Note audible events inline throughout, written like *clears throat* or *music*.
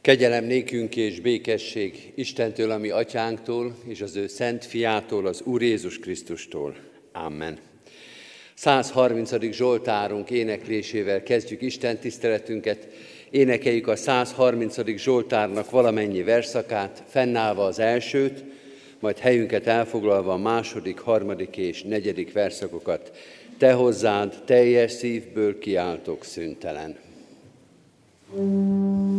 Kegyelem nékünk és békesség Istentől, ami atyánktól, és az ő szent fiától, az Úr Jézus Krisztustól. Amen. 130. Zsoltárunk éneklésével kezdjük Isten tiszteletünket. Énekeljük a 130. Zsoltárnak valamennyi verszakát, fennállva az elsőt, majd helyünket elfoglalva a második, harmadik és negyedik verszakokat. Te hozzád teljes szívből kiáltok szüntelen. Mm.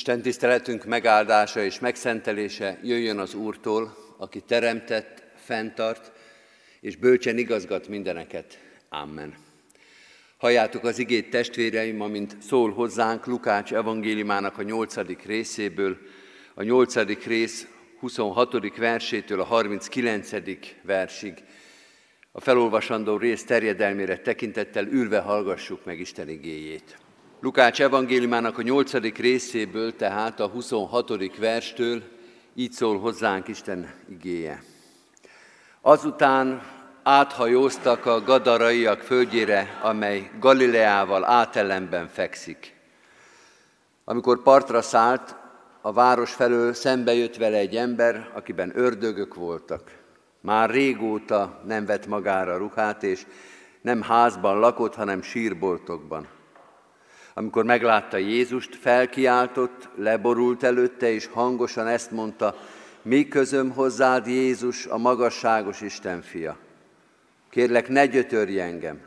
Isten tiszteletünk megáldása és megszentelése jöjjön az Úrtól, aki teremtett, fenntart, és bölcsen igazgat mindeneket. Amen. Halljátok az igét testvéreim, amint szól hozzánk Lukács evangéliumának a nyolcadik részéből, a nyolcadik rész 26. versétől a 39. versig. A felolvasandó rész terjedelmére tekintettel ülve hallgassuk meg Isten igéjét. Lukács evangéliumának a 8. részéből, tehát a 26. verstől így szól hozzánk Isten igéje. Azután áthajóztak a gadaraiak földjére, amely Galileával átellenben fekszik. Amikor partra szállt, a város felől szembe jött vele egy ember, akiben ördögök voltak. Már régóta nem vett magára ruhát, és nem házban lakott, hanem sírboltokban. Amikor meglátta Jézust, felkiáltott, leborult előtte, és hangosan ezt mondta, mi közöm hozzád Jézus, a magasságos Isten fia. Kérlek, ne gyötörj engem.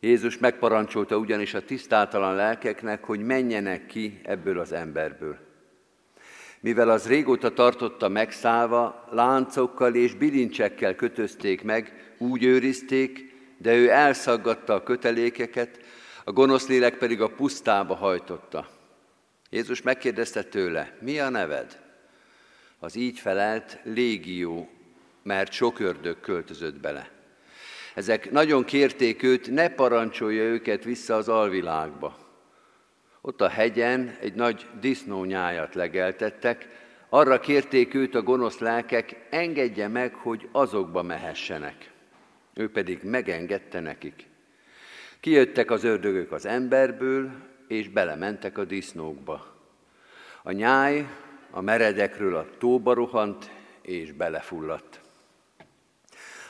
Jézus megparancsolta ugyanis a tisztátalan lelkeknek, hogy menjenek ki ebből az emberből. Mivel az régóta tartotta megszállva, láncokkal és bilincsekkel kötözték meg, úgy őrizték, de ő elszaggatta a kötelékeket, a gonosz lélek pedig a pusztába hajtotta. Jézus megkérdezte tőle, mi a neved? Az így felelt légió, mert sok ördög költözött bele. Ezek nagyon kérték őt, ne parancsolja őket vissza az alvilágba. Ott a hegyen egy nagy disznónyájat legeltettek, arra kérték őt a gonosz lelkek, engedje meg, hogy azokba mehessenek. Ő pedig megengedte nekik. Kijöttek az ördögök az emberből, és belementek a disznókba. A nyáj a meredekről a tóba rohant, és belefulladt.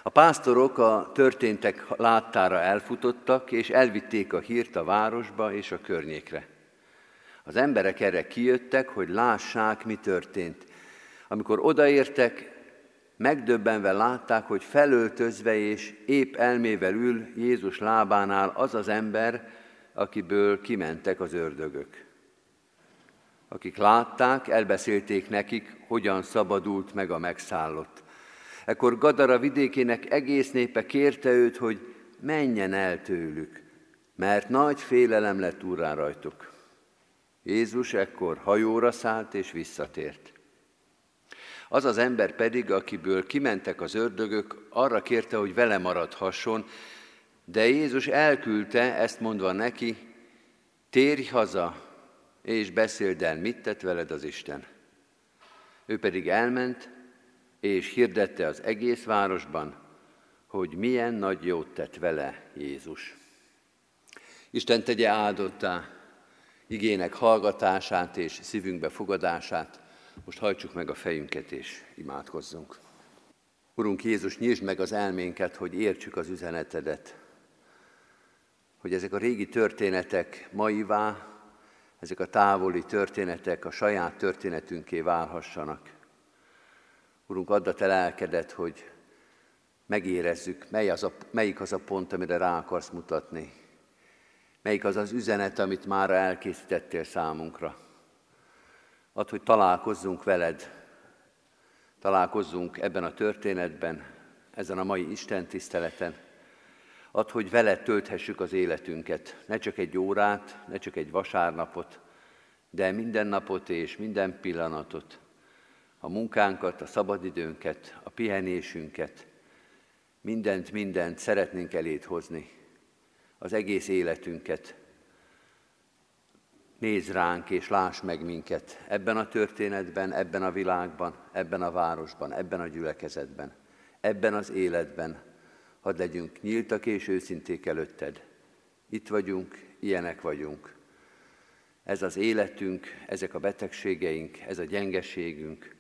A pásztorok a történtek láttára elfutottak, és elvitték a hírt a városba és a környékre. Az emberek erre kijöttek, hogy lássák, mi történt. Amikor odaértek, megdöbbenve látták, hogy felöltözve és épp elmével ül Jézus lábánál az az ember, akiből kimentek az ördögök. Akik látták, elbeszélték nekik, hogyan szabadult meg a megszállott. Ekkor Gadara vidékének egész népe kérte őt, hogy menjen el tőlük, mert nagy félelem lett úrán rajtuk. Jézus ekkor hajóra szállt és visszatért. Az az ember pedig, akiből kimentek az ördögök, arra kérte, hogy vele maradhasson, de Jézus elküldte, ezt mondva neki, térj haza, és beszéld el, mit tett veled az Isten. Ő pedig elment, és hirdette az egész városban, hogy milyen nagy jót tett vele Jézus. Isten tegye áldottá igének hallgatását és szívünkbe fogadását. Most hajtsuk meg a fejünket és imádkozzunk. Urunk Jézus, nyisd meg az elménket, hogy értsük az üzenetedet, hogy ezek a régi történetek maivá, ezek a távoli történetek a saját történetünké válhassanak. Urunk, add a te lelkedet, hogy megérezzük, mely az a, melyik az a pont, amire rá akarsz mutatni. Melyik az az üzenet, amit már elkészítettél számunkra. Add, hogy találkozzunk veled, találkozzunk ebben a történetben, ezen a mai Isten tiszteleten. Add, hogy veled tölthessük az életünket, ne csak egy órát, ne csak egy vasárnapot, de minden napot és minden pillanatot, a munkánkat, a szabadidőnket, a pihenésünket, mindent, mindent szeretnénk elét hozni, az egész életünket. Nézz ránk és láss meg minket ebben a történetben, ebben a világban, ebben a városban, ebben a gyülekezetben, ebben az életben. Hadd legyünk nyíltak és őszinték előtted. Itt vagyunk, ilyenek vagyunk. Ez az életünk, ezek a betegségeink, ez a gyengeségünk,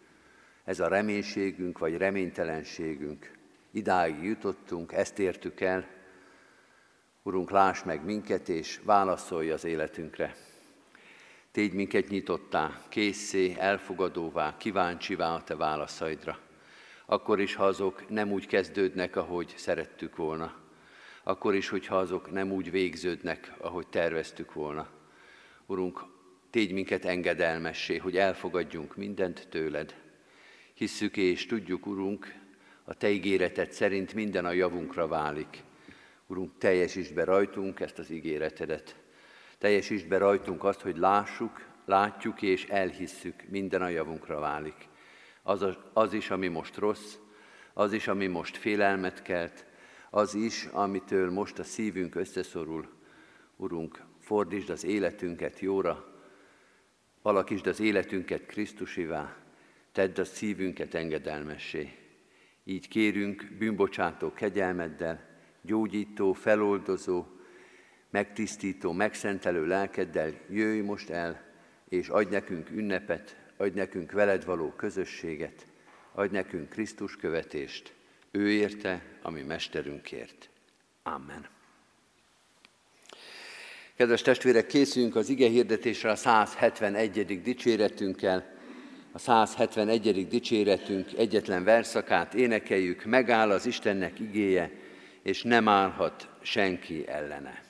ez a reménységünk vagy reménytelenségünk. Idáig jutottunk, ezt értük el. Urunk, láss meg minket, és válaszolj az életünkre. Tégy minket nyitottá, készé, elfogadóvá, kíváncsivá a Te válaszaidra. Akkor is, ha azok nem úgy kezdődnek, ahogy szerettük volna. Akkor is, hogyha azok nem úgy végződnek, ahogy terveztük volna. Urunk, tégy minket engedelmessé, hogy elfogadjunk mindent tőled. Hisszük és tudjuk, Urunk, a Te ígéreted szerint minden a javunkra válik. Urunk, teljesítsd be rajtunk ezt az ígéretedet. Teljesítsd be rajtunk azt, hogy lássuk, látjuk és elhisszük, minden a javunkra válik. Az, a, az is, ami most rossz, az is, ami most félelmet kelt, az is, amitől most a szívünk összeszorul. Urunk, fordítsd az életünket jóra, alakítsd az életünket Krisztusivá, tedd a szívünket engedelmessé. Így kérünk bűnbocsátó kegyelmeddel, gyógyító, feloldozó, megtisztító, megszentelő lelkeddel jöjj most el, és adj nekünk ünnepet, adj nekünk veled való közösséget, adj nekünk Krisztus követést, ő érte, ami mesterünkért. Amen. Kedves testvérek, készülünk az ige hirdetésre a 171. dicséretünkkel. A 171. dicséretünk egyetlen verszakát énekeljük, megáll az Istennek igéje, és nem állhat senki ellene.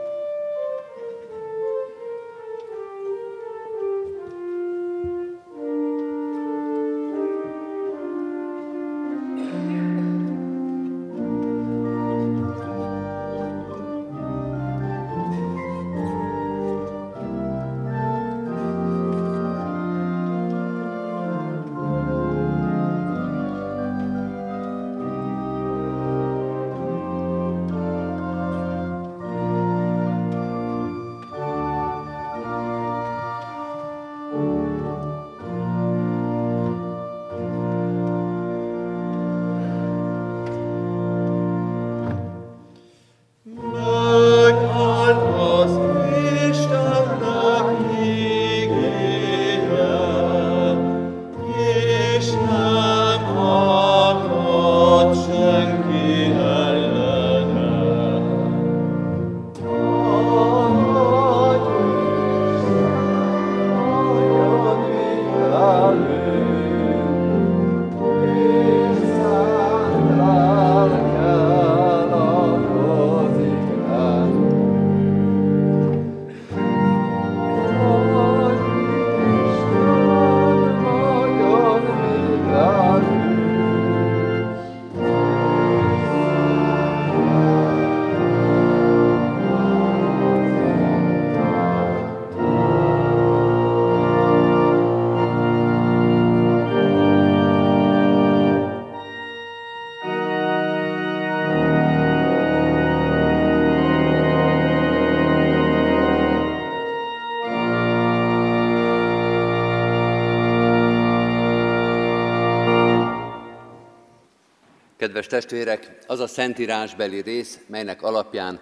Kedves testvérek, az a szentírásbeli rész, melynek alapján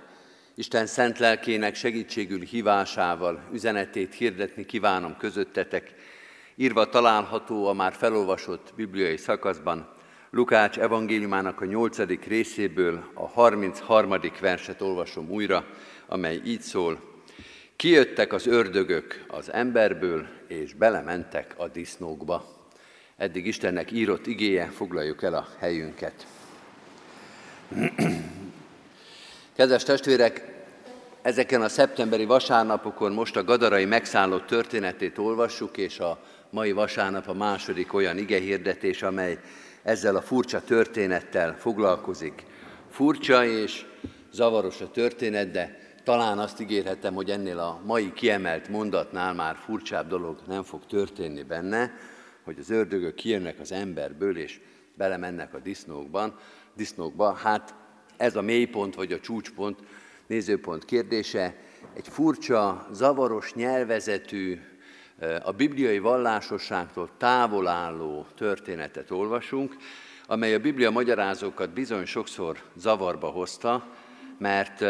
Isten szent lelkének segítségül hívásával üzenetét hirdetni kívánom közöttetek, írva található a már felolvasott bibliai szakaszban, Lukács evangéliumának a nyolcadik részéből a 33. verset olvasom újra, amely így szól. Kijöttek az ördögök az emberből, és belementek a disznókba. Eddig Istennek írott igéje, foglaljuk el a helyünket. *clears throat* Kedves testvérek, ezeken a szeptemberi vasárnapokon most a Gadarai megszállott történetét olvassuk, és a mai vasárnap a második olyan igehirdetés, amely ezzel a furcsa történettel foglalkozik. Furcsa és zavaros a történet, de talán azt ígérhetem, hogy ennél a mai kiemelt mondatnál már furcsább dolog nem fog történni benne, hogy az ördögök kijönnek az emberből, és belemennek a disznókban, disznókba. Hát ez a mélypont, vagy a csúcspont, nézőpont kérdése. Egy furcsa, zavaros nyelvezetű, a bibliai vallásosságtól távol álló történetet olvasunk, amely a Biblia magyarázókat bizony sokszor zavarba hozta, mert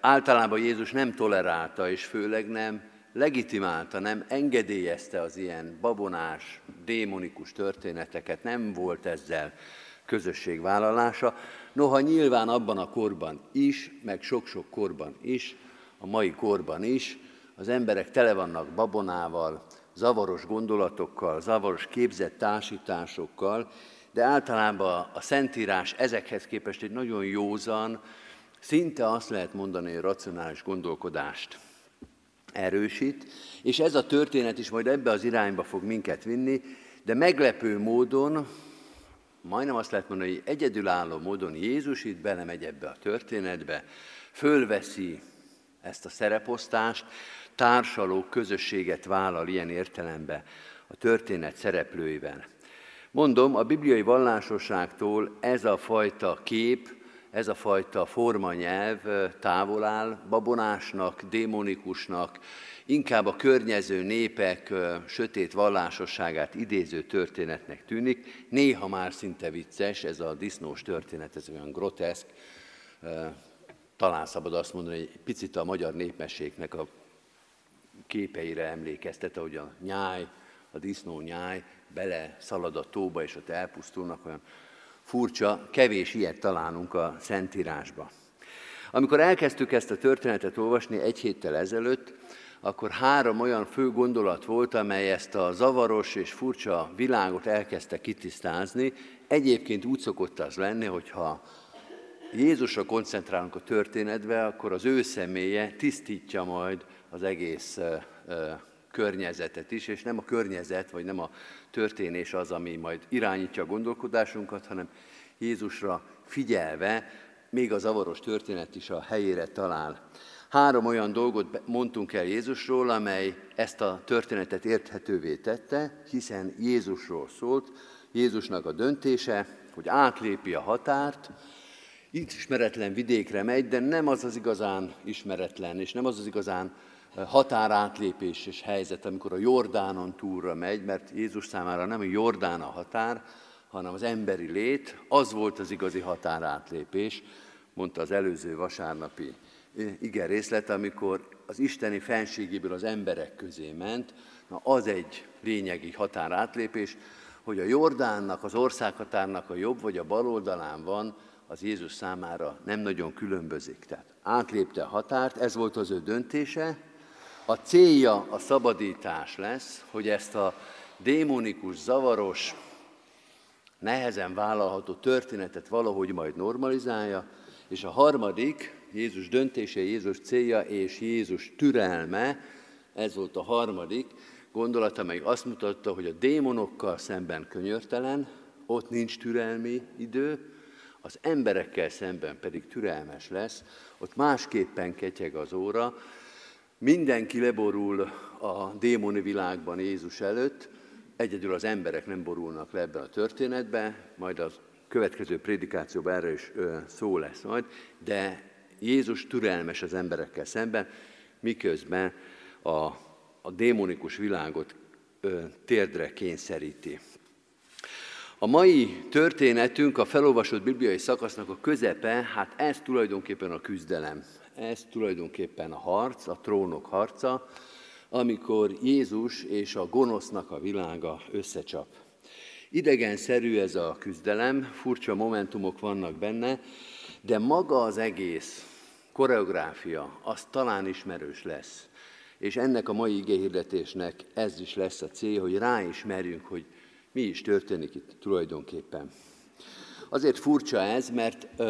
általában Jézus nem tolerálta, és főleg nem legitimálta, nem engedélyezte az ilyen babonás, démonikus történeteket, nem volt ezzel közösségvállalása. Noha nyilván abban a korban is, meg sok-sok korban is, a mai korban is, az emberek tele vannak babonával, zavaros gondolatokkal, zavaros képzett társításokkal, de általában a Szentírás ezekhez képest egy nagyon józan, szinte azt lehet mondani, hogy racionális gondolkodást erősít, és ez a történet is majd ebbe az irányba fog minket vinni, de meglepő módon, majdnem azt lehet mondani, hogy egyedülálló módon Jézus itt belemegy ebbe a történetbe, fölveszi ezt a szereposztást, társaló közösséget vállal ilyen értelemben a történet szereplőivel. Mondom, a bibliai vallásosságtól ez a fajta kép, ez a fajta formanyelv távol áll, babonásnak, démonikusnak, inkább a környező népek sötét vallásosságát idéző történetnek tűnik. Néha már szinte vicces, ez a disznós történet, ez olyan groteszk, talán szabad azt mondani, hogy picit a magyar népmességnek a képeire emlékeztet, ahogy a nyáj, a disznó nyáj bele szalad a tóba, és ott elpusztulnak, olyan furcsa, kevés ilyet találunk a Szentírásba. Amikor elkezdtük ezt a történetet olvasni egy héttel ezelőtt, akkor három olyan fő gondolat volt, amely ezt a zavaros és furcsa világot elkezdte kitisztázni. Egyébként úgy szokott az lenni, hogyha Jézusra koncentrálunk a történetbe, akkor az ő személye tisztítja majd az egész környezetet is, és nem a környezet, vagy nem a történés az, ami majd irányítja a gondolkodásunkat, hanem Jézusra figyelve, még a zavaros történet is a helyére talál. Három olyan dolgot mondtunk el Jézusról, amely ezt a történetet érthetővé tette, hiszen Jézusról szólt, Jézusnak a döntése, hogy átlépi a határt, ismeretlen vidékre megy, de nem az az igazán ismeretlen, és nem az az igazán határátlépés és helyzet, amikor a Jordánon túlra megy, mert Jézus számára nem a Jordán a határ, hanem az emberi lét, az volt az igazi határátlépés, mondta az előző vasárnapi igen részlet, amikor az isteni fenségéből az emberek közé ment, na az egy lényegi határátlépés, hogy a Jordánnak, az országhatárnak a jobb vagy a bal oldalán van, az Jézus számára nem nagyon különbözik. Tehát átlépte a határt, ez volt az ő döntése, a célja a szabadítás lesz, hogy ezt a démonikus, zavaros, nehezen vállalható történetet valahogy majd normalizálja, és a harmadik, Jézus döntése, Jézus célja és Jézus türelme, ez volt a harmadik gondolat, amely azt mutatta, hogy a démonokkal szemben könyörtelen, ott nincs türelmi idő, az emberekkel szemben pedig türelmes lesz, ott másképpen ketyeg az óra, Mindenki leborul a démoni világban Jézus előtt, egyedül az emberek nem borulnak le ebben a történetben, majd a következő prédikációban erre is szó lesz majd, de Jézus türelmes az emberekkel szemben, miközben a, a démonikus világot ö, térdre kényszeríti. A mai történetünk, a felolvasott bibliai szakasznak a közepe, hát ez tulajdonképpen a küzdelem ez tulajdonképpen a harc, a trónok harca, amikor Jézus és a gonosznak a világa összecsap. Idegenszerű ez a küzdelem, furcsa momentumok vannak benne, de maga az egész koreográfia, az talán ismerős lesz. És ennek a mai igéhirdetésnek ez is lesz a cél, hogy ráismerjünk, hogy mi is történik itt tulajdonképpen. Azért furcsa ez, mert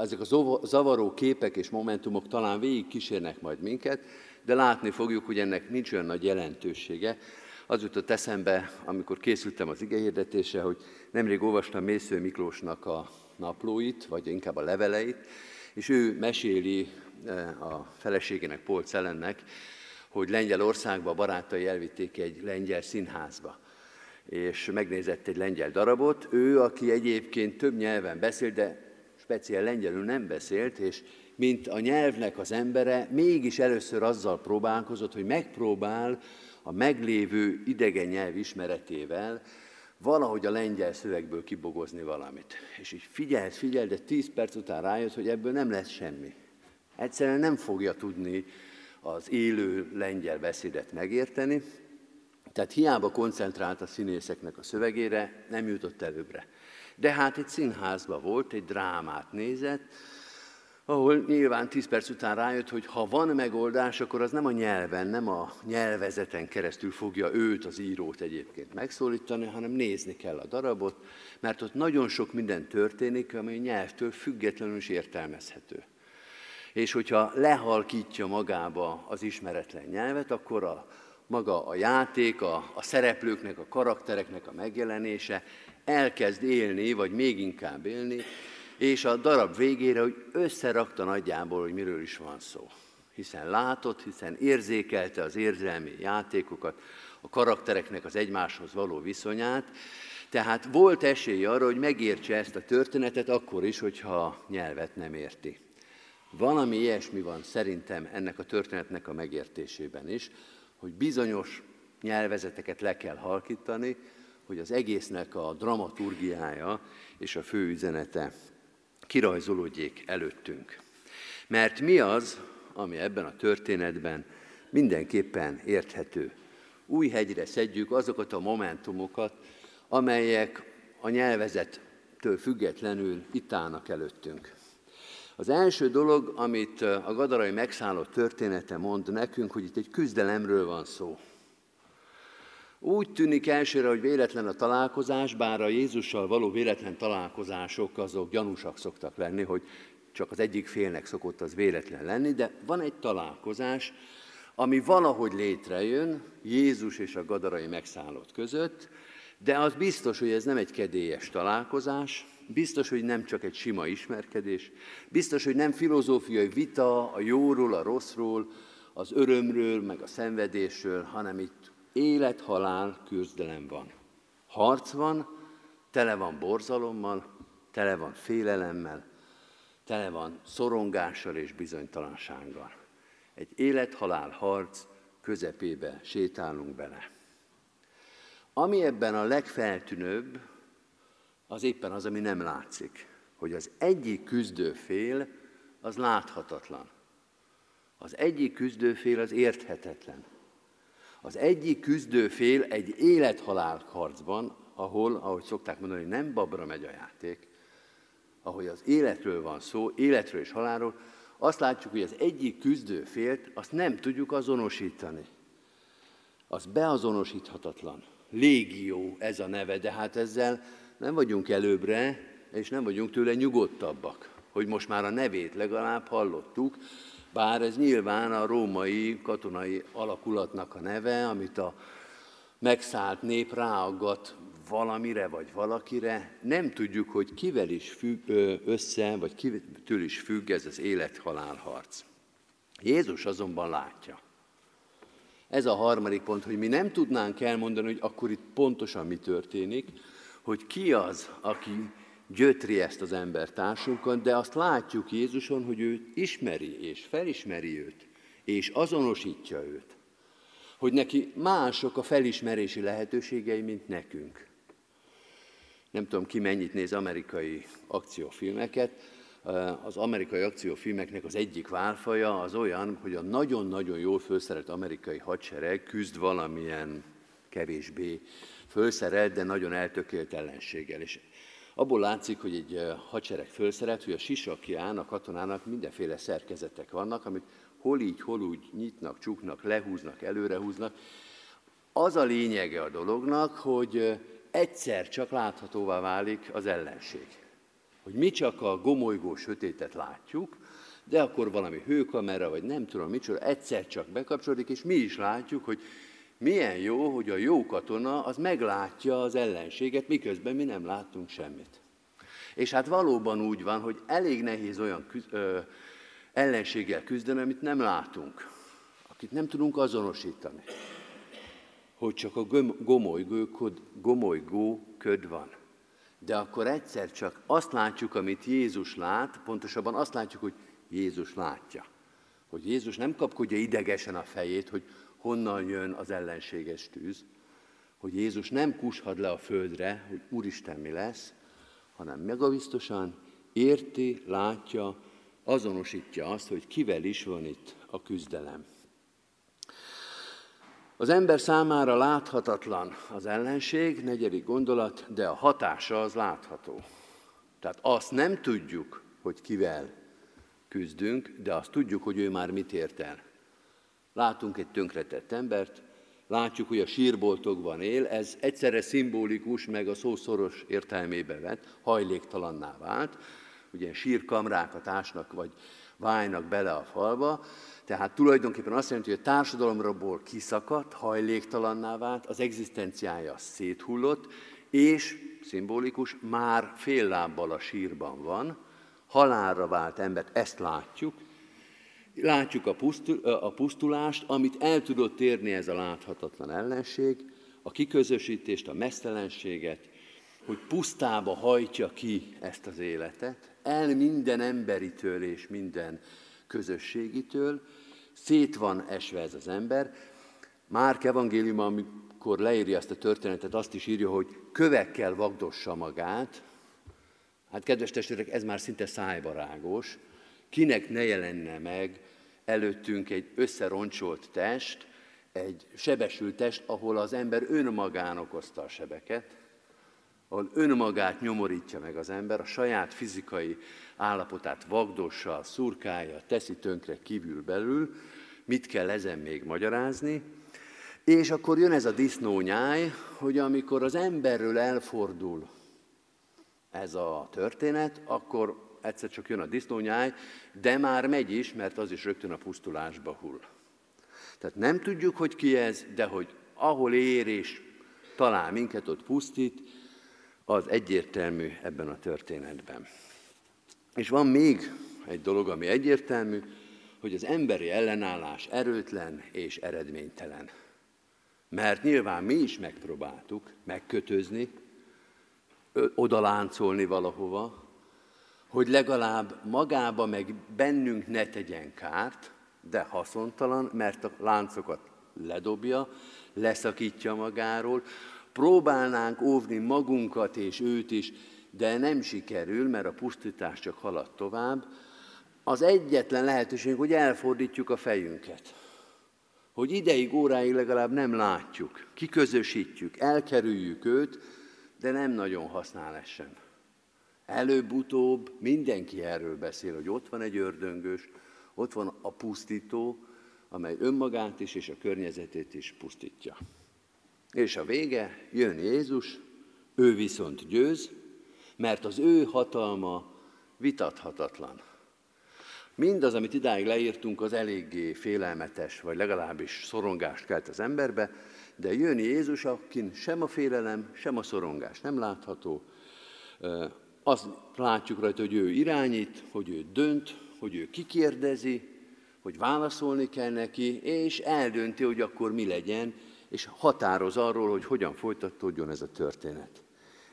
ezek a zavaró képek és momentumok talán végig kísérnek majd minket, de látni fogjuk, hogy ennek nincs olyan nagy jelentősége. Az jutott eszembe, amikor készültem az igehirdetése, hogy nemrég olvastam Mésző Miklósnak a naplóit, vagy inkább a leveleit, és ő meséli a feleségének, Paul Celennek, hogy Lengyelországba barátai elvitték egy lengyel színházba és megnézett egy lengyel darabot. Ő, aki egyébként több nyelven beszélt, de speciál lengyelül nem beszélt, és mint a nyelvnek az embere, mégis először azzal próbálkozott, hogy megpróbál a meglévő idegen nyelv ismeretével valahogy a lengyel szövegből kibogozni valamit. És így figyelt, figyelt, de tíz perc után rájött, hogy ebből nem lesz semmi. Egyszerűen nem fogja tudni az élő lengyel beszédet megérteni, tehát hiába koncentrált a színészeknek a szövegére, nem jutott előbbre. De hát egy színházba volt, egy drámát nézett, ahol nyilván tíz perc után rájött, hogy ha van megoldás, akkor az nem a nyelven, nem a nyelvezeten keresztül fogja őt, az írót egyébként megszólítani, hanem nézni kell a darabot, mert ott nagyon sok minden történik, ami nyelvtől függetlenül is értelmezhető. És hogyha lehalkítja magába az ismeretlen nyelvet, akkor a, maga a játék, a, a szereplőknek, a karaktereknek a megjelenése elkezd élni, vagy még inkább élni, és a darab végére, hogy összerakta nagyjából, hogy miről is van szó. Hiszen látott, hiszen érzékelte az érzelmi játékokat, a karaktereknek az egymáshoz való viszonyát, tehát volt esély arra, hogy megértse ezt a történetet akkor is, hogyha nyelvet nem érti. Valami ilyesmi van szerintem ennek a történetnek a megértésében is, hogy bizonyos nyelvezeteket le kell halkítani, hogy az egésznek a dramaturgiája és a fő üzenete kirajzolódjék előttünk. Mert mi az, ami ebben a történetben mindenképpen érthető? Új hegyre szedjük azokat a momentumokat, amelyek a nyelvezettől függetlenül itt állnak előttünk. Az első dolog, amit a gadarai megszállott története mond nekünk, hogy itt egy küzdelemről van szó. Úgy tűnik elsőre, hogy véletlen a találkozás, bár a Jézussal való véletlen találkozások azok gyanúsak szoktak lenni, hogy csak az egyik félnek szokott az véletlen lenni, de van egy találkozás, ami valahogy létrejön Jézus és a gadarai megszállott között, de az biztos, hogy ez nem egy kedélyes találkozás, biztos, hogy nem csak egy sima ismerkedés, biztos, hogy nem filozófiai vita a jóról, a rosszról, az örömről, meg a szenvedésről, hanem itt élet-halál küzdelem van. Harc van, tele van borzalommal, tele van félelemmel, tele van szorongással és bizonytalansággal. Egy élet-halál harc közepébe sétálunk bele. Ami ebben a legfeltűnőbb, az éppen az, ami nem látszik. Hogy az egyik küzdőfél az láthatatlan. Az egyik küzdőfél az érthetetlen. Az egyik küzdőfél egy élethalál harcban, ahol, ahogy szokták mondani, nem babra megy a játék, ahogy az életről van szó, életről és halálról, azt látjuk, hogy az egyik küzdőfélt, azt nem tudjuk azonosítani. Az beazonosíthatatlan. Légió ez a neve, de hát ezzel nem vagyunk előbbre, és nem vagyunk tőle nyugodtabbak, hogy most már a nevét legalább hallottuk, bár ez nyilván a római katonai alakulatnak a neve, amit a megszállt nép ráaggat valamire vagy valakire, nem tudjuk, hogy kivel is függ össze, vagy kitől is függ ez az élet-halál harc. Jézus azonban látja. Ez a harmadik pont, hogy mi nem tudnánk elmondani, hogy akkor itt pontosan mi történik, hogy ki az, aki gyötri ezt az embertársunkat, de azt látjuk Jézuson, hogy ő ismeri és felismeri őt, és azonosítja őt. Hogy neki mások a felismerési lehetőségei, mint nekünk. Nem tudom, ki mennyit néz amerikai akciófilmeket. Az amerikai akciófilmeknek az egyik válfaja az olyan, hogy a nagyon-nagyon jól felszerelt amerikai hadsereg küzd valamilyen kevésbé fölszerelt, de nagyon eltökélt ellenséggel. És abból látszik, hogy egy eh, hadsereg fölszeret, hogy a sisakján a katonának mindenféle szerkezetek vannak, amit hol így, hol úgy nyitnak, csuknak, lehúznak, előrehúznak. Az a lényege a dolognak, hogy eh, egyszer csak láthatóvá válik az ellenség. Hogy mi csak a gomolygó sötétet látjuk, de akkor valami hőkamera, vagy nem tudom micsoda, egyszer csak bekapcsolódik, és mi is látjuk, hogy milyen jó, hogy a jó katona az meglátja az ellenséget, miközben mi nem láttunk semmit. És hát valóban úgy van, hogy elég nehéz olyan küz, ö, ellenséggel küzdeni, amit nem látunk, akit nem tudunk azonosítani. Hogy csak a gomolygó, gomolygó köd van. De akkor egyszer csak azt látjuk, amit Jézus lát, pontosabban azt látjuk, hogy Jézus látja. Hogy Jézus nem kapkodja idegesen a fejét, hogy honnan jön az ellenséges tűz, hogy Jézus nem kushad le a földre, hogy Úristen mi lesz, hanem megabiztosan érti, látja, azonosítja azt, hogy kivel is van itt a küzdelem. Az ember számára láthatatlan az ellenség, negyedik gondolat, de a hatása az látható. Tehát azt nem tudjuk, hogy kivel küzdünk, de azt tudjuk, hogy ő már mit ért el. Látunk egy tönkretett embert, látjuk, hogy a sírboltokban él, ez egyszerre szimbolikus, meg a szószoros értelmébe vett, hajléktalanná vált. Ugye sírkamrákat ásnak, vagy, válnak bele a falba, tehát tulajdonképpen azt jelenti, hogy a társadalomról kiszakadt, hajléktalanná vált, az egzisztenciája széthullott, és szimbolikus, már fél lábbal a sírban van, halálra vált embert, ezt látjuk, látjuk a, pusztul, a pusztulást, amit el tudott érni ez a láthatatlan ellenség, a kiközösítést, a mesztelenséget, hogy pusztába hajtja ki ezt az életet, el minden emberitől és minden közösségitől, szét van esve ez az ember. Márk evangélium, amikor leírja ezt a történetet, azt is írja, hogy kövekkel vagdossa magát. Hát kedves testvérek, ez már szinte szájbarágos. Kinek ne jelenne meg előttünk egy összeroncsolt test, egy sebesült test, ahol az ember önmagán okozta a sebeket, ahol önmagát nyomorítja meg az ember, a saját fizikai állapotát vagdossa, szurkálja, teszi tönkre kívül belül, mit kell ezen még magyarázni, és akkor jön ez a disznónyáj, hogy amikor az emberről elfordul ez a történet, akkor egyszer csak jön a disznónyáj, de már megy is, mert az is rögtön a pusztulásba hull. Tehát nem tudjuk, hogy ki ez, de hogy ahol ér és talál minket, ott pusztít, az egyértelmű ebben a történetben. És van még egy dolog, ami egyértelmű, hogy az emberi ellenállás erőtlen és eredménytelen. Mert nyilván mi is megpróbáltuk megkötözni, odaláncolni valahova, hogy legalább magába meg bennünk ne tegyen kárt, de haszontalan, mert a láncokat ledobja, leszakítja magáról, próbálnánk óvni magunkat és őt is, de nem sikerül, mert a pusztítás csak halad tovább. Az egyetlen lehetőség, hogy elfordítjuk a fejünket. Hogy ideig, óráig legalább nem látjuk, kiközösítjük, elkerüljük őt, de nem nagyon használ ez sem. Előbb-utóbb mindenki erről beszél, hogy ott van egy ördöngös, ott van a pusztító, amely önmagát is és a környezetét is pusztítja. És a vége, jön Jézus, ő viszont győz, mert az ő hatalma vitathatatlan. Mindaz, amit idáig leírtunk, az eléggé félelmetes, vagy legalábbis szorongást kelt az emberbe, de jön Jézus, akin sem a félelem, sem a szorongás nem látható. Azt látjuk rajta, hogy ő irányít, hogy ő dönt, hogy ő kikérdezi, hogy válaszolni kell neki, és eldönti, hogy akkor mi legyen, és határoz arról, hogy hogyan folytatódjon ez a történet.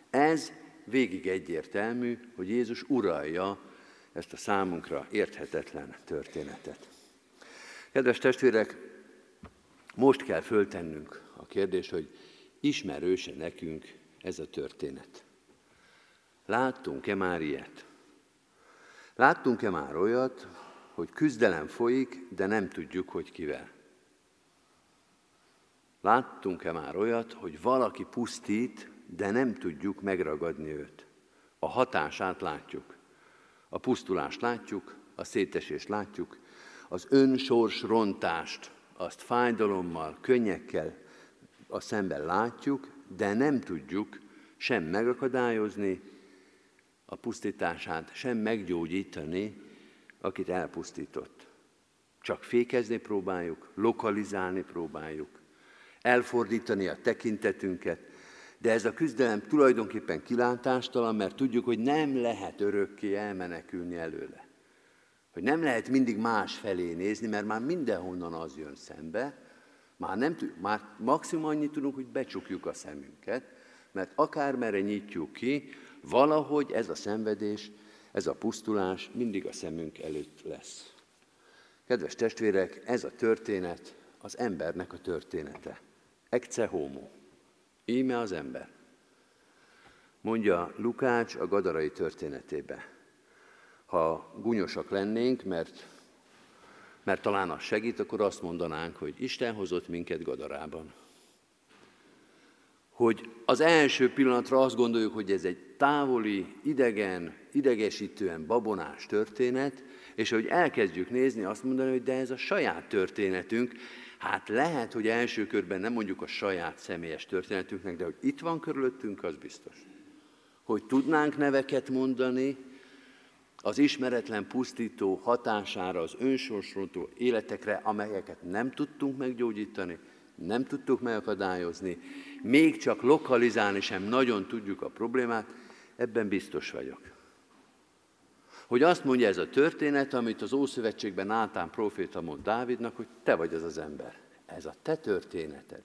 Ez végig egyértelmű, hogy Jézus uralja ezt a számunkra érthetetlen történetet. Kedves testvérek, most kell föltennünk a kérdést, hogy ismerőse nekünk ez a történet. Láttunk-e már ilyet? Láttunk-e már olyat, hogy küzdelem folyik, de nem tudjuk, hogy kivel? Láttunk-e már olyat, hogy valaki pusztít, de nem tudjuk megragadni őt? A hatását látjuk. A pusztulást látjuk, a szétesést látjuk, az önsors rontást, azt fájdalommal, könnyekkel a szemben látjuk, de nem tudjuk sem megakadályozni, a pusztítását, sem meggyógyítani, akit elpusztított. Csak fékezni próbáljuk, lokalizálni próbáljuk, elfordítani a tekintetünket, de ez a küzdelem tulajdonképpen kilátástalan, mert tudjuk, hogy nem lehet örökké elmenekülni előle. Hogy nem lehet mindig más felé nézni, mert már mindenhonnan az jön szembe, már, nem, már maximum annyit tudunk, hogy becsukjuk a szemünket, mert akármerre nyitjuk ki, Valahogy ez a szenvedés, ez a pusztulás mindig a szemünk előtt lesz. Kedves testvérek, ez a történet az embernek a története. Ecce homo. Íme az ember. Mondja Lukács a gadarai történetébe. Ha gúnyosak lennénk, mert, mert talán az segít, akkor azt mondanánk, hogy Isten hozott minket gadarában hogy az első pillanatra azt gondoljuk, hogy ez egy távoli, idegen, idegesítően babonás történet, és hogy elkezdjük nézni, azt mondani, hogy de ez a saját történetünk, hát lehet, hogy első körben nem mondjuk a saját személyes történetünknek, de hogy itt van körülöttünk, az biztos. Hogy tudnánk neveket mondani, az ismeretlen pusztító hatására, az önsorsoltó életekre, amelyeket nem tudtunk meggyógyítani, nem tudtuk megakadályozni, még csak lokalizálni sem nagyon tudjuk a problémát, ebben biztos vagyok. Hogy azt mondja ez a történet, amit az Ószövetségben Nátán proféta mond Dávidnak, hogy te vagy az az ember. Ez a te történeted.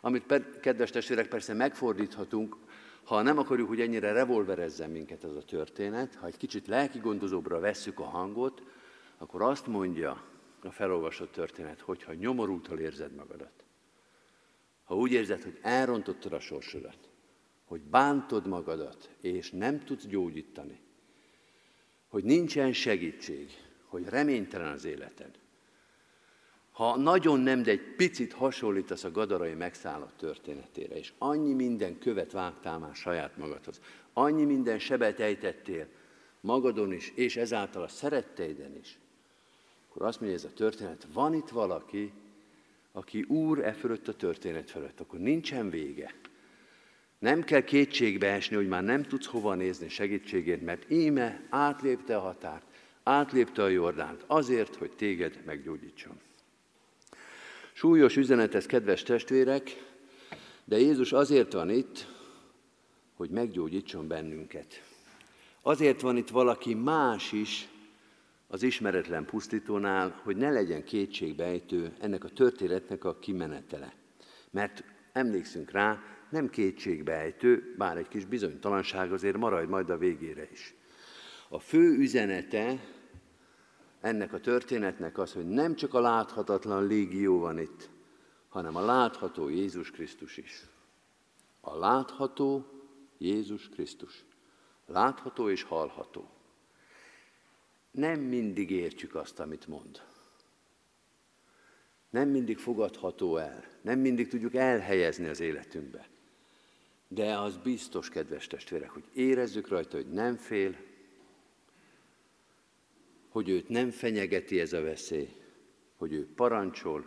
Amit, kedves testvérek, persze megfordíthatunk, ha nem akarjuk, hogy ennyire revolverezzen minket ez a történet, ha egy kicsit lelki gondozóbbra vesszük a hangot, akkor azt mondja a felolvasott történet, hogyha nyomorultal érzed magadat, ha úgy érzed, hogy elrontottad a sorsodat, hogy bántod magadat, és nem tudsz gyógyítani, hogy nincsen segítség, hogy reménytelen az életed, ha nagyon nem, de egy picit hasonlítasz a gadarai megszállott történetére, és annyi minden követ vágtál már saját magadhoz, annyi minden sebet ejtettél magadon is, és ezáltal a szeretteiden is, akkor azt mondja ez a történet, van itt valaki, aki úr e fölött a történet fölött, akkor nincsen vége. Nem kell kétségbe esni, hogy már nem tudsz hova nézni segítségét, mert íme átlépte a határt, átlépte a Jordánt azért, hogy téged meggyógyítson. Súlyos üzenet ez, kedves testvérek, de Jézus azért van itt, hogy meggyógyítson bennünket. Azért van itt valaki más is az ismeretlen pusztítónál, hogy ne legyen kétségbejtő ennek a történetnek a kimenetele. Mert emlékszünk rá, nem kétségbejtő, bár egy kis bizonytalanság azért marad majd a végére is. A fő üzenete ennek a történetnek az, hogy nem csak a láthatatlan légió van itt, hanem a látható Jézus Krisztus is. A látható Jézus Krisztus. Látható és hallható. Nem mindig értjük azt, amit mond. Nem mindig fogadható el. Nem mindig tudjuk elhelyezni az életünkbe. De az biztos, kedves testvérek, hogy érezzük rajta, hogy nem fél, hogy őt nem fenyegeti ez a veszély, hogy ő parancsol,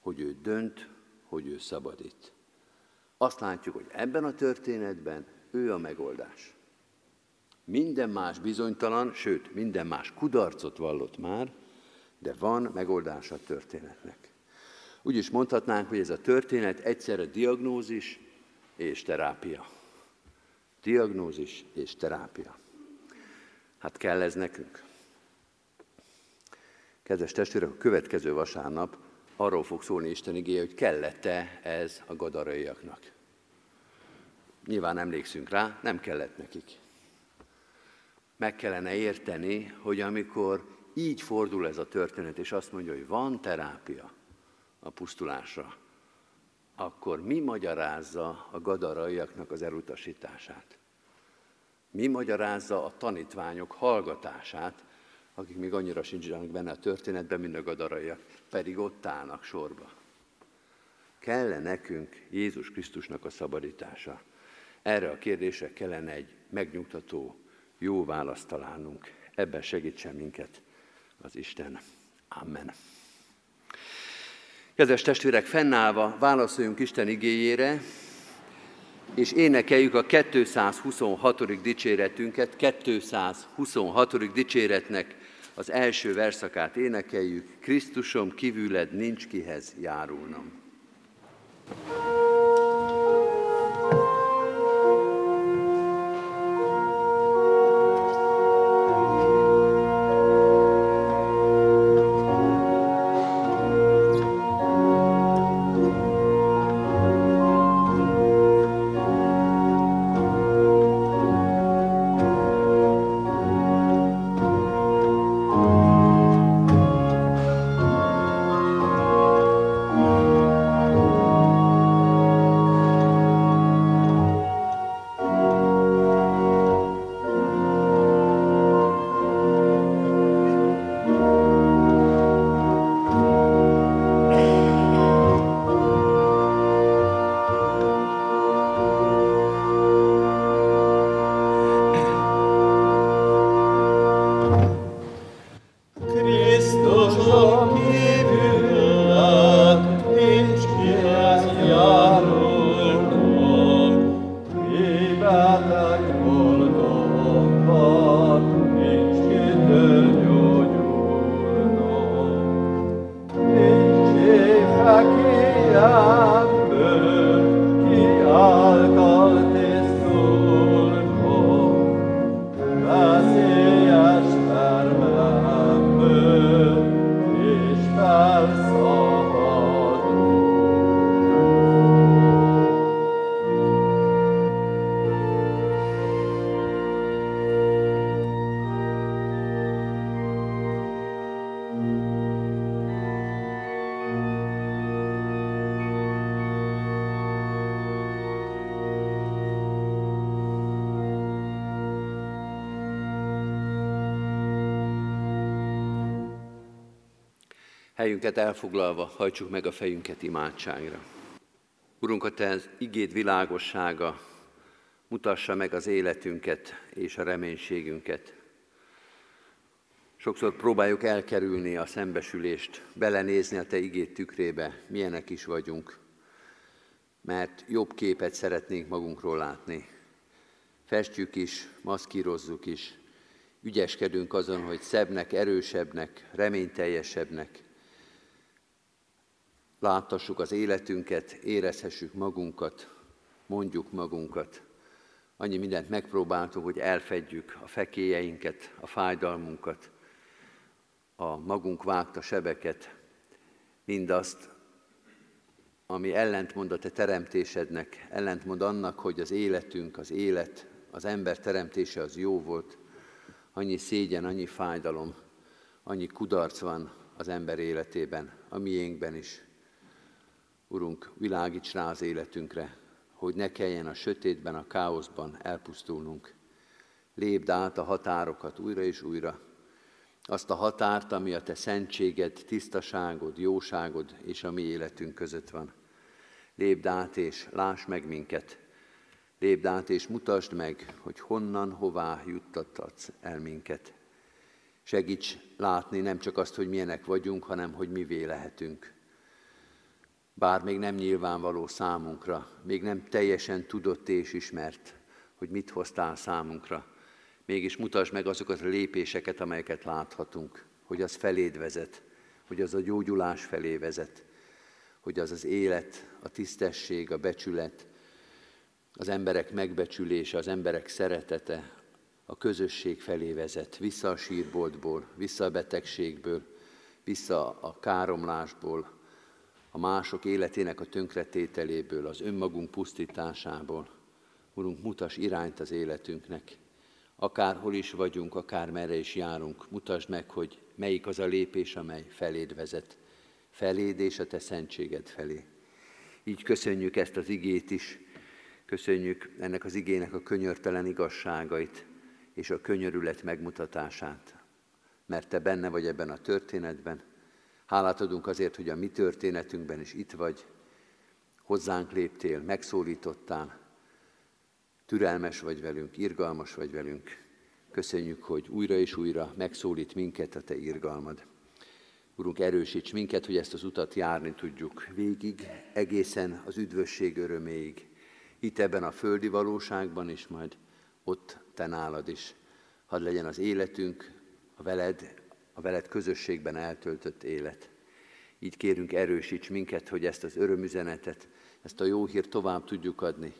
hogy ő dönt, hogy ő szabadít. Azt látjuk, hogy ebben a történetben ő a megoldás. Minden más bizonytalan, sőt, minden más kudarcot vallott már, de van megoldás a történetnek. Úgy is mondhatnánk, hogy ez a történet egyszerre diagnózis és terápia. Diagnózis és terápia. Hát kell ez nekünk. Kedves testvérek, a következő vasárnap arról fog szólni Isten igéje, hogy kellett-e ez a gadaraiaknak. Nyilván emlékszünk rá, nem kellett nekik. Meg kellene érteni, hogy amikor így fordul ez a történet, és azt mondja, hogy van terápia a pusztulásra, akkor mi magyarázza a gadaraiaknak az elutasítását? Mi magyarázza a tanítványok hallgatását, akik még annyira sincsenek benne a történetben, mint a gadaraiak, pedig ott állnak sorba. Kell-e nekünk Jézus Krisztusnak a szabadítása? Erre a kérdésre kellene egy megnyugtató, jó választ találnunk. Ebben segítsen minket az Isten. Amen. Kedves testvérek, fennállva válaszoljunk Isten igéjére, és énekeljük a 226. dicséretünket, 226. dicséretnek az első verszakát énekeljük, Krisztusom kívüled nincs kihez járulnom. thank you elfoglalva hajtsuk meg a fejünket imádságra. Urunk, a Te igéd világossága mutassa meg az életünket és a reménységünket. Sokszor próbáljuk elkerülni a szembesülést, belenézni a Te igét tükrébe, milyenek is vagyunk, mert jobb képet szeretnénk magunkról látni. Festjük is, maszkírozzuk is, ügyeskedünk azon, hogy szebbnek, erősebbnek, reményteljesebbnek, láttassuk az életünket, érezhessük magunkat, mondjuk magunkat. Annyi mindent megpróbáltunk, hogy elfedjük a fekélyeinket, a fájdalmunkat, a magunk vágta sebeket, mindazt, ami ellentmond a te teremtésednek, ellentmond annak, hogy az életünk, az élet, az ember teremtése az jó volt, annyi szégyen, annyi fájdalom, annyi kudarc van az ember életében, a miénkben is. Urunk, világíts rá az életünkre, hogy ne kelljen a sötétben, a káoszban elpusztulnunk. Lépd át a határokat újra és újra, azt a határt, ami a te szentséged, tisztaságod, jóságod és a mi életünk között van. Lépd át és láss meg minket. Lépd át és mutasd meg, hogy honnan, hová juttatsz el minket. Segíts látni nem csak azt, hogy milyenek vagyunk, hanem hogy mivé lehetünk bár még nem nyilvánvaló számunkra, még nem teljesen tudott és ismert, hogy mit hoztál számunkra. Mégis mutasd meg azokat a lépéseket, amelyeket láthatunk, hogy az feléd vezet, hogy az a gyógyulás felé vezet, hogy az az élet, a tisztesség, a becsület, az emberek megbecsülése, az emberek szeretete, a közösség felé vezet, vissza a sírboltból, vissza a betegségből, vissza a káromlásból, a mások életének a tönkretételéből, az önmagunk pusztításából. Urunk, mutas irányt az életünknek. Akárhol is vagyunk, akár merre is járunk, mutasd meg, hogy melyik az a lépés, amely feléd vezet. Feléd és a te szentséged felé. Így köszönjük ezt az igét is, köszönjük ennek az igének a könyörtelen igazságait és a könyörület megmutatását, mert te benne vagy ebben a történetben, Hálát adunk azért, hogy a mi történetünkben is itt vagy, hozzánk léptél, megszólítottál, türelmes vagy velünk, irgalmas vagy velünk. Köszönjük, hogy újra és újra megszólít minket a Te irgalmad. Urunk, erősíts minket, hogy ezt az utat járni tudjuk végig, egészen az üdvösség öröméig. Itt ebben a földi valóságban is, majd ott Te nálad is. Hadd legyen az életünk a veled a veled közösségben eltöltött élet. Így kérünk, erősíts minket, hogy ezt az örömüzenetet, ezt a jó hírt tovább tudjuk adni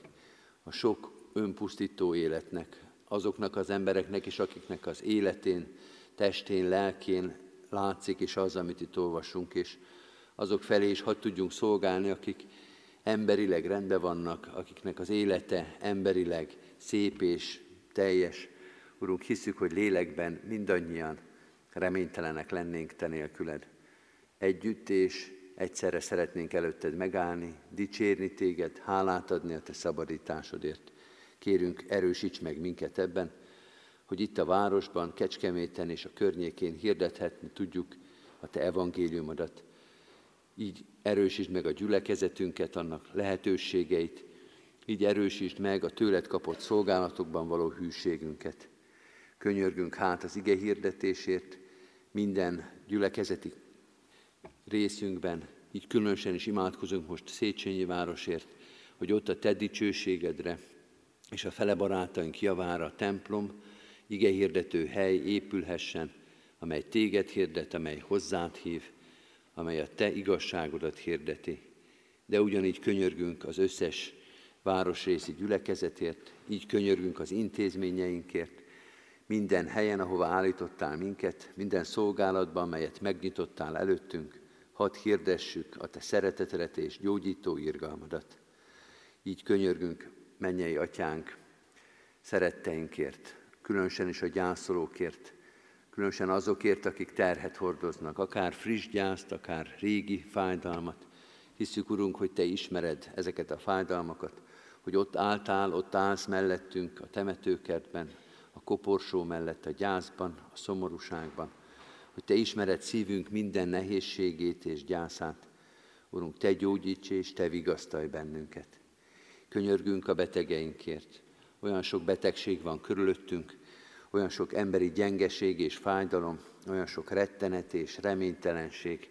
a sok önpusztító életnek, azoknak az embereknek is, akiknek az életén, testén, lelkén látszik is az, amit itt olvasunk, és azok felé is hadd tudjunk szolgálni, akik emberileg rendben vannak, akiknek az élete emberileg szép és teljes. Urunk, hiszük, hogy lélekben mindannyian reménytelenek lennénk te nélküled. Együtt és egyszerre szeretnénk előtted megállni, dicsérni téged, hálát adni a te szabadításodért. Kérünk, erősíts meg minket ebben, hogy itt a városban, Kecskeméten és a környékén hirdethetni tudjuk a te evangéliumodat. Így erősítsd meg a gyülekezetünket, annak lehetőségeit, így erősítsd meg a tőled kapott szolgálatokban való hűségünket. Könyörgünk hát az ige hirdetésért, minden gyülekezeti részünkben, így különösen is imádkozunk most Széchenyi városért, hogy ott a te dicsőségedre és a fele barátaink javára a templom, ige hirdető hely épülhessen, amely téged hirdet, amely hozzád hív, amely a te igazságodat hirdeti. De ugyanígy könyörgünk az összes városrészi gyülekezetért, így könyörgünk az intézményeinkért, minden helyen, ahova állítottál minket, minden szolgálatban, melyet megnyitottál előttünk, hadd hirdessük a Te szeretetedet és gyógyító irgalmadat. Így könyörgünk, mennyei atyánk, szeretteinkért, különösen is a gyászolókért, különösen azokért, akik terhet hordoznak, akár friss gyászt, akár régi fájdalmat. Hiszük, Urunk, hogy Te ismered ezeket a fájdalmakat, hogy ott álltál, ott állsz mellettünk a temetőkertben, a koporsó mellett, a gyászban, a szomorúságban, hogy Te ismered szívünk minden nehézségét és gyászát. Urunk, Te gyógyíts és Te vigasztalj bennünket. Könyörgünk a betegeinkért. Olyan sok betegség van körülöttünk, olyan sok emberi gyengeség és fájdalom, olyan sok rettenet és reménytelenség.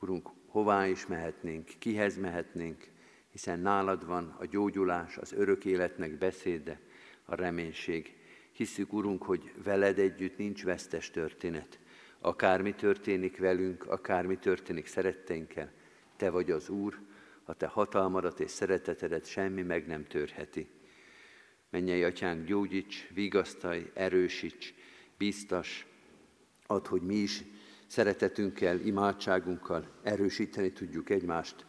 Urunk, hová is mehetnénk, kihez mehetnénk, hiszen nálad van a gyógyulás, az örök életnek beszéde, a reménység. Hiszük, Urunk, hogy veled együtt nincs vesztes történet. Akármi történik velünk, akármi történik szeretteinkkel, Te vagy az Úr, a Te hatalmadat és szeretetedet semmi meg nem törheti. Mennyei Atyánk, gyógyíts, vigasztalj, erősíts, biztos, ad, hogy mi is szeretetünkkel, imádságunkkal erősíteni tudjuk egymást,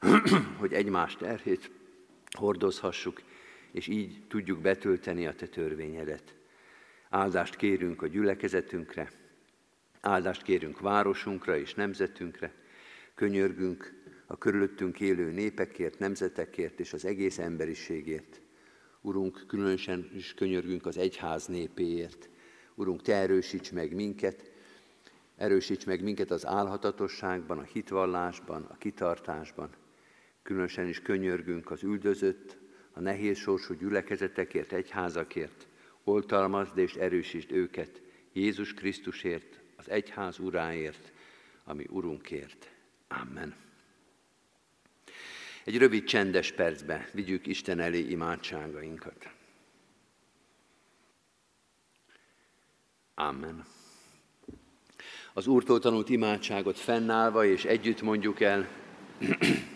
*clears throat* hogy egymást terhét hordozhassuk, és így tudjuk betölteni a Te törvényedet. Áldást kérünk a gyülekezetünkre, áldást kérünk városunkra és nemzetünkre, könyörgünk a körülöttünk élő népekért, nemzetekért és az egész emberiségért. Urunk, különösen is könyörgünk az egyház népéért. Urunk, Te erősíts meg minket, erősíts meg minket az álhatatosságban, a hitvallásban, a kitartásban. Különösen is könyörgünk az üldözött, a nehéz sorsú gyülekezetekért, egyházakért. Oltalmazd és erősítsd őket Jézus Krisztusért, az egyház uráért, ami Urunkért. Amen. Egy rövid csendes percbe vigyük Isten elé imádságainkat. Amen. Az Úrtól tanult imádságot fennállva és együtt mondjuk el, *clears throat*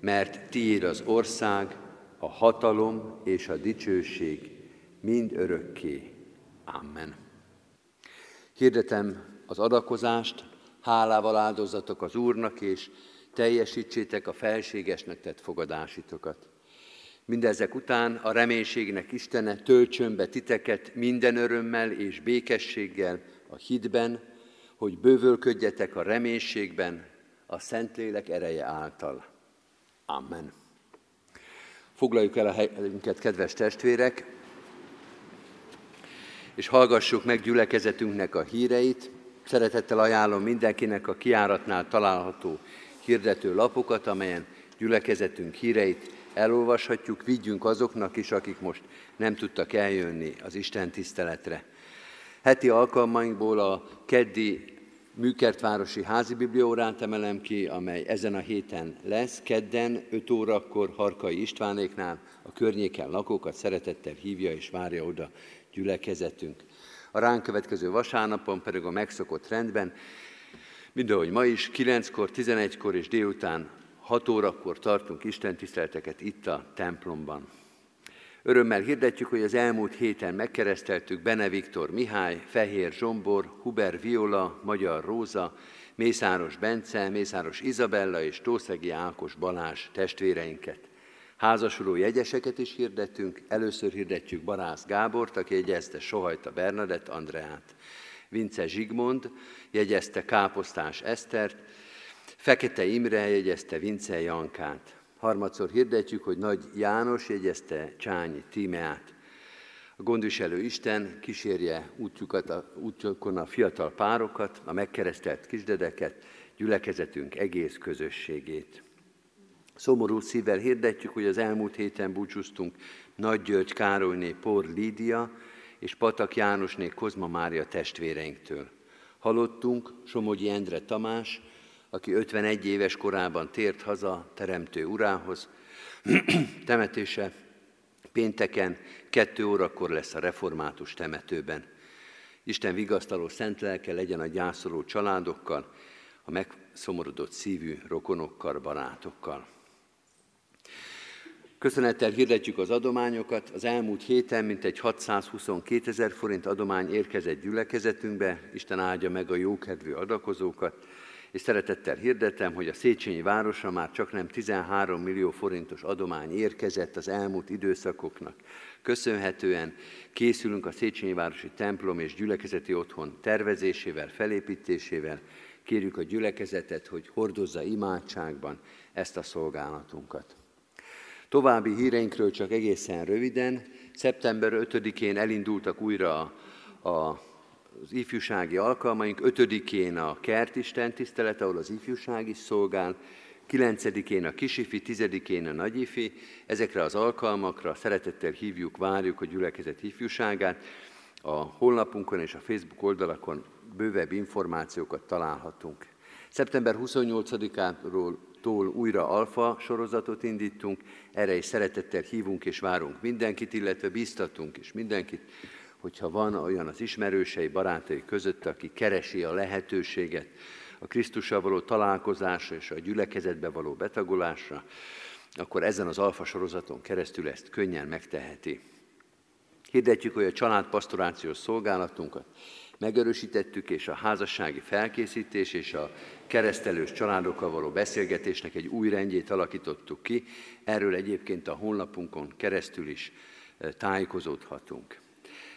mert tiéd az ország, a hatalom és a dicsőség mind örökké. Amen. Hirdetem az adakozást, hálával áldozatok az Úrnak, és teljesítsétek a felségesnek tett fogadásitokat. Mindezek után a reménységnek Istene töltsön be titeket minden örömmel és békességgel a hitben, hogy bővölködjetek a reménységben a Szentlélek ereje által. Amen. Foglaljuk el a helyünket, kedves testvérek, és hallgassuk meg gyülekezetünknek a híreit. Szeretettel ajánlom mindenkinek a kiáratnál található hirdető lapokat, amelyen gyülekezetünk híreit elolvashatjuk, vigyünk azoknak is, akik most nem tudtak eljönni az Isten tiszteletre. Heti alkalmainkból a keddi Műkertvárosi házi bibliórát emelem ki, amely ezen a héten lesz, kedden 5 órakor Harkai Istvánéknál a környéken lakókat szeretettel hívja és várja oda gyülekezetünk. A ránk következő vasárnapon pedig a megszokott rendben, mind ahogy ma is, 9-kor, 11-kor és délután 6 órakor tartunk Isten tiszteleteket itt a templomban. Örömmel hirdetjük, hogy az elmúlt héten megkereszteltük Bene Viktor Mihály, Fehér Zsombor, Huber Viola, Magyar Róza, Mészáros Bence, Mészáros Izabella és Tószegi Ákos Balázs testvéreinket. Házasuló jegyeseket is hirdettünk, először hirdetjük Barász Gábort, aki jegyezte Sohajta Bernadett Andreát. Vince Zsigmond jegyezte Káposztás Esztert, Fekete Imre jegyezte Vince Jankát. Harmadszor hirdetjük, hogy Nagy János jegyezte Csányi Tímeát. A gondviselő Isten kísérje útjukat, a, útjukon a fiatal párokat, a megkeresztelt kisdedeket, gyülekezetünk egész közösségét. Szomorú szívvel hirdetjük, hogy az elmúlt héten búcsúztunk Nagy György Károlyné Por Lídia és Patak Jánosné Kozma Mária testvéreinktől. Halottunk Somogyi Endre Tamás, aki 51 éves korában tért haza Teremtő Urához. *clears throat* Temetése pénteken, kettő órakor lesz a református temetőben. Isten vigasztaló szent lelke legyen a gyászoló családokkal, a megszomorodott szívű rokonokkal, barátokkal. Köszönettel hirdetjük az adományokat. Az elmúlt héten mintegy 622 ezer forint adomány érkezett gyülekezetünkbe. Isten áldja meg a jókedvű adakozókat. És szeretettel hirdetem, hogy a Széchenyi városra már csak nem 13 millió forintos adomány érkezett az elmúlt időszakoknak. Köszönhetően készülünk a Széchenyi Városi templom és gyülekezeti otthon tervezésével, felépítésével. Kérjük a gyülekezetet, hogy hordozza imádságban ezt a szolgálatunkat. További híreinkről csak egészen röviden. Szeptember 5-én elindultak újra a, a, az ifjúsági alkalmaink, 5-én a kertisten tisztelet, ahol az ifjúság is szolgál, 9-én a kisifi, 10-én a nagyifi. Ezekre az alkalmakra szeretettel hívjuk, várjuk a gyülekezet ifjúságát. A honlapunkon és a Facebook oldalakon bővebb információkat találhatunk. Szeptember 28-áról tól újra alfa sorozatot indítunk, erre is szeretettel hívunk és várunk mindenkit, illetve biztatunk is mindenkit, hogyha van olyan az ismerősei, barátai között, aki keresi a lehetőséget a Krisztussal való találkozásra és a gyülekezetbe való betagolásra, akkor ezen az alfa sorozaton keresztül ezt könnyen megteheti. Hirdetjük, hogy a családpastorációs szolgálatunkat megerősítettük, és a házassági felkészítés és a keresztelős családokkal való beszélgetésnek egy új rendjét alakítottuk ki. Erről egyébként a honlapunkon keresztül is e, tájékozódhatunk.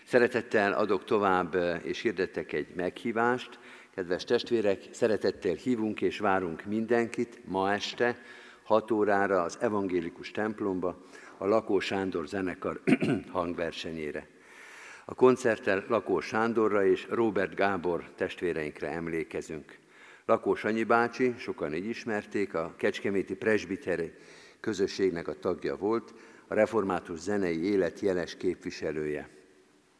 Szeretettel adok tovább e, és hirdettek egy meghívást. Kedves testvérek, szeretettel hívunk és várunk mindenkit ma este 6 órára az evangélikus templomba, a Lakó Sándor zenekar *clears throat* hangversenyére. A koncerten Lakó Sándorra és Robert Gábor testvéreinkre emlékezünk. Lakó Sanyi bácsi, sokan így ismerték, a Kecskeméti presbiteri közösségnek a tagja volt, a református zenei élet jeles képviselője.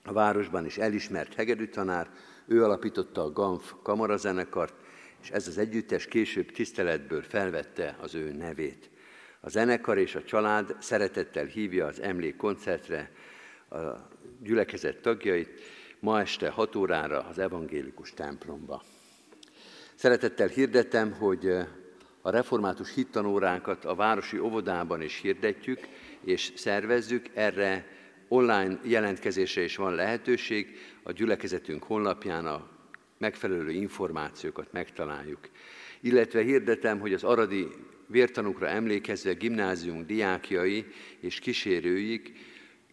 A városban is elismert hegedű tanár, ő alapította a Ganf kamarazenekart, és ez az együttes később tiszteletből felvette az ő nevét. A zenekar és a család szeretettel hívja az emlék koncertre a gyülekezet tagjait ma este 6 órára az evangélikus templomba. Szeretettel hirdetem, hogy a református hittanórákat a városi óvodában is hirdetjük és szervezzük. Erre online jelentkezésre is van lehetőség. A gyülekezetünk honlapján a megfelelő információkat megtaláljuk. Illetve hirdetem, hogy az aradi vértanukra emlékezve gimnázium diákjai és kísérőik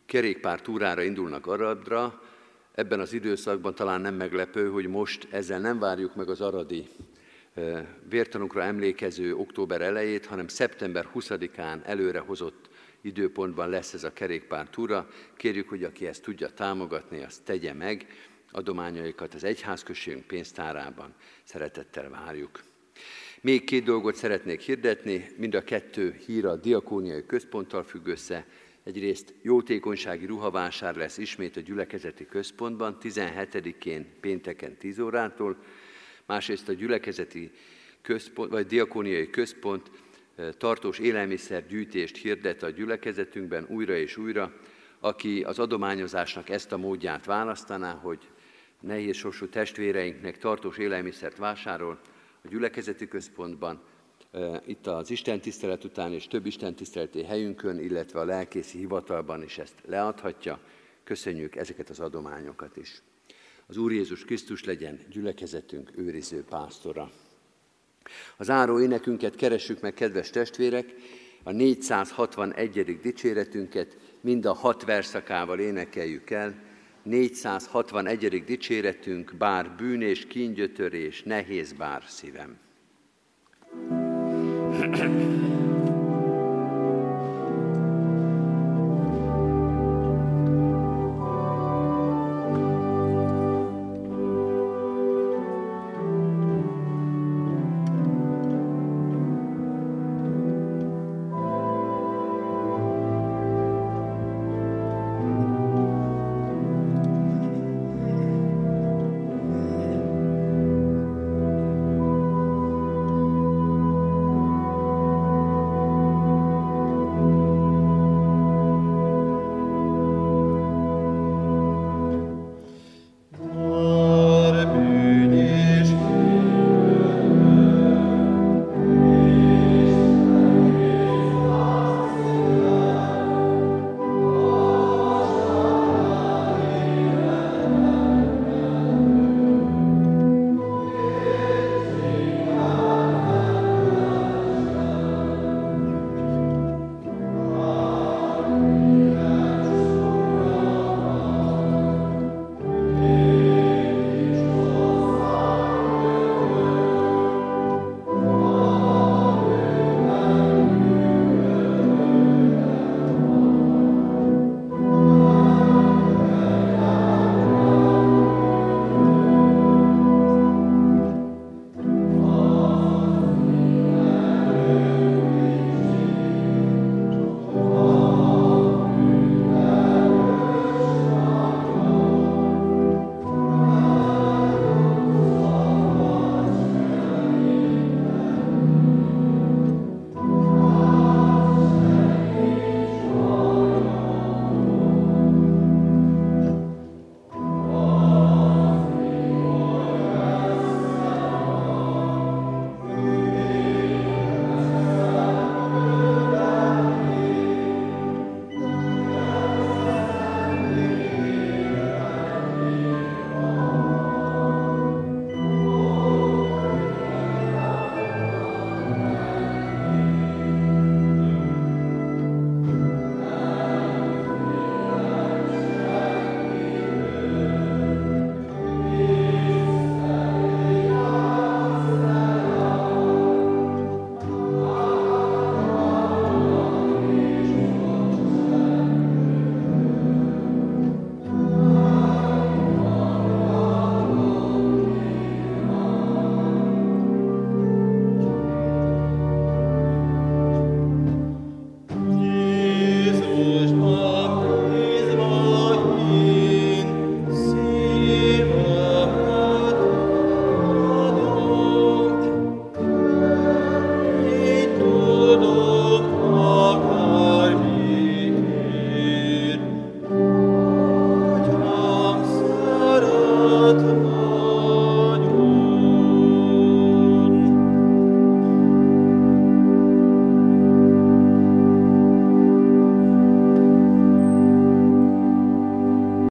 kerékpár túrára indulnak Aradra, ebben az időszakban talán nem meglepő, hogy most ezzel nem várjuk meg az aradi vértanukra emlékező október elejét, hanem szeptember 20-án előre hozott időpontban lesz ez a kerékpár túra. Kérjük, hogy aki ezt tudja támogatni, azt tegye meg. Adományaikat az egyházközségünk pénztárában szeretettel várjuk. Még két dolgot szeretnék hirdetni, mind a kettő hír a diakóniai központtal függ össze. Egyrészt jótékonysági ruhavásár lesz ismét a gyülekezeti központban, 17-én pénteken 10 órától, másrészt a gyülekezeti központ, vagy diakóniai központ tartós élelmiszergyűjtést hirdet a gyülekezetünkben újra és újra, aki az adományozásnak ezt a módját választaná, hogy nehéz sorsú testvéreinknek tartós élelmiszert vásárol a gyülekezeti központban, itt az Isten tisztelet után és több Isten tiszteleti helyünkön, illetve a lelkészi hivatalban is ezt leadhatja. Köszönjük ezeket az adományokat is. Az Úr Jézus Krisztus legyen gyülekezetünk őriző pásztora. Az áró énekünket keressük meg, kedves testvérek, a 461. dicséretünket mind a hat verszakával énekeljük el. 461. dicséretünk, bár bűn és kíngyötörés, nehéz bár szívem.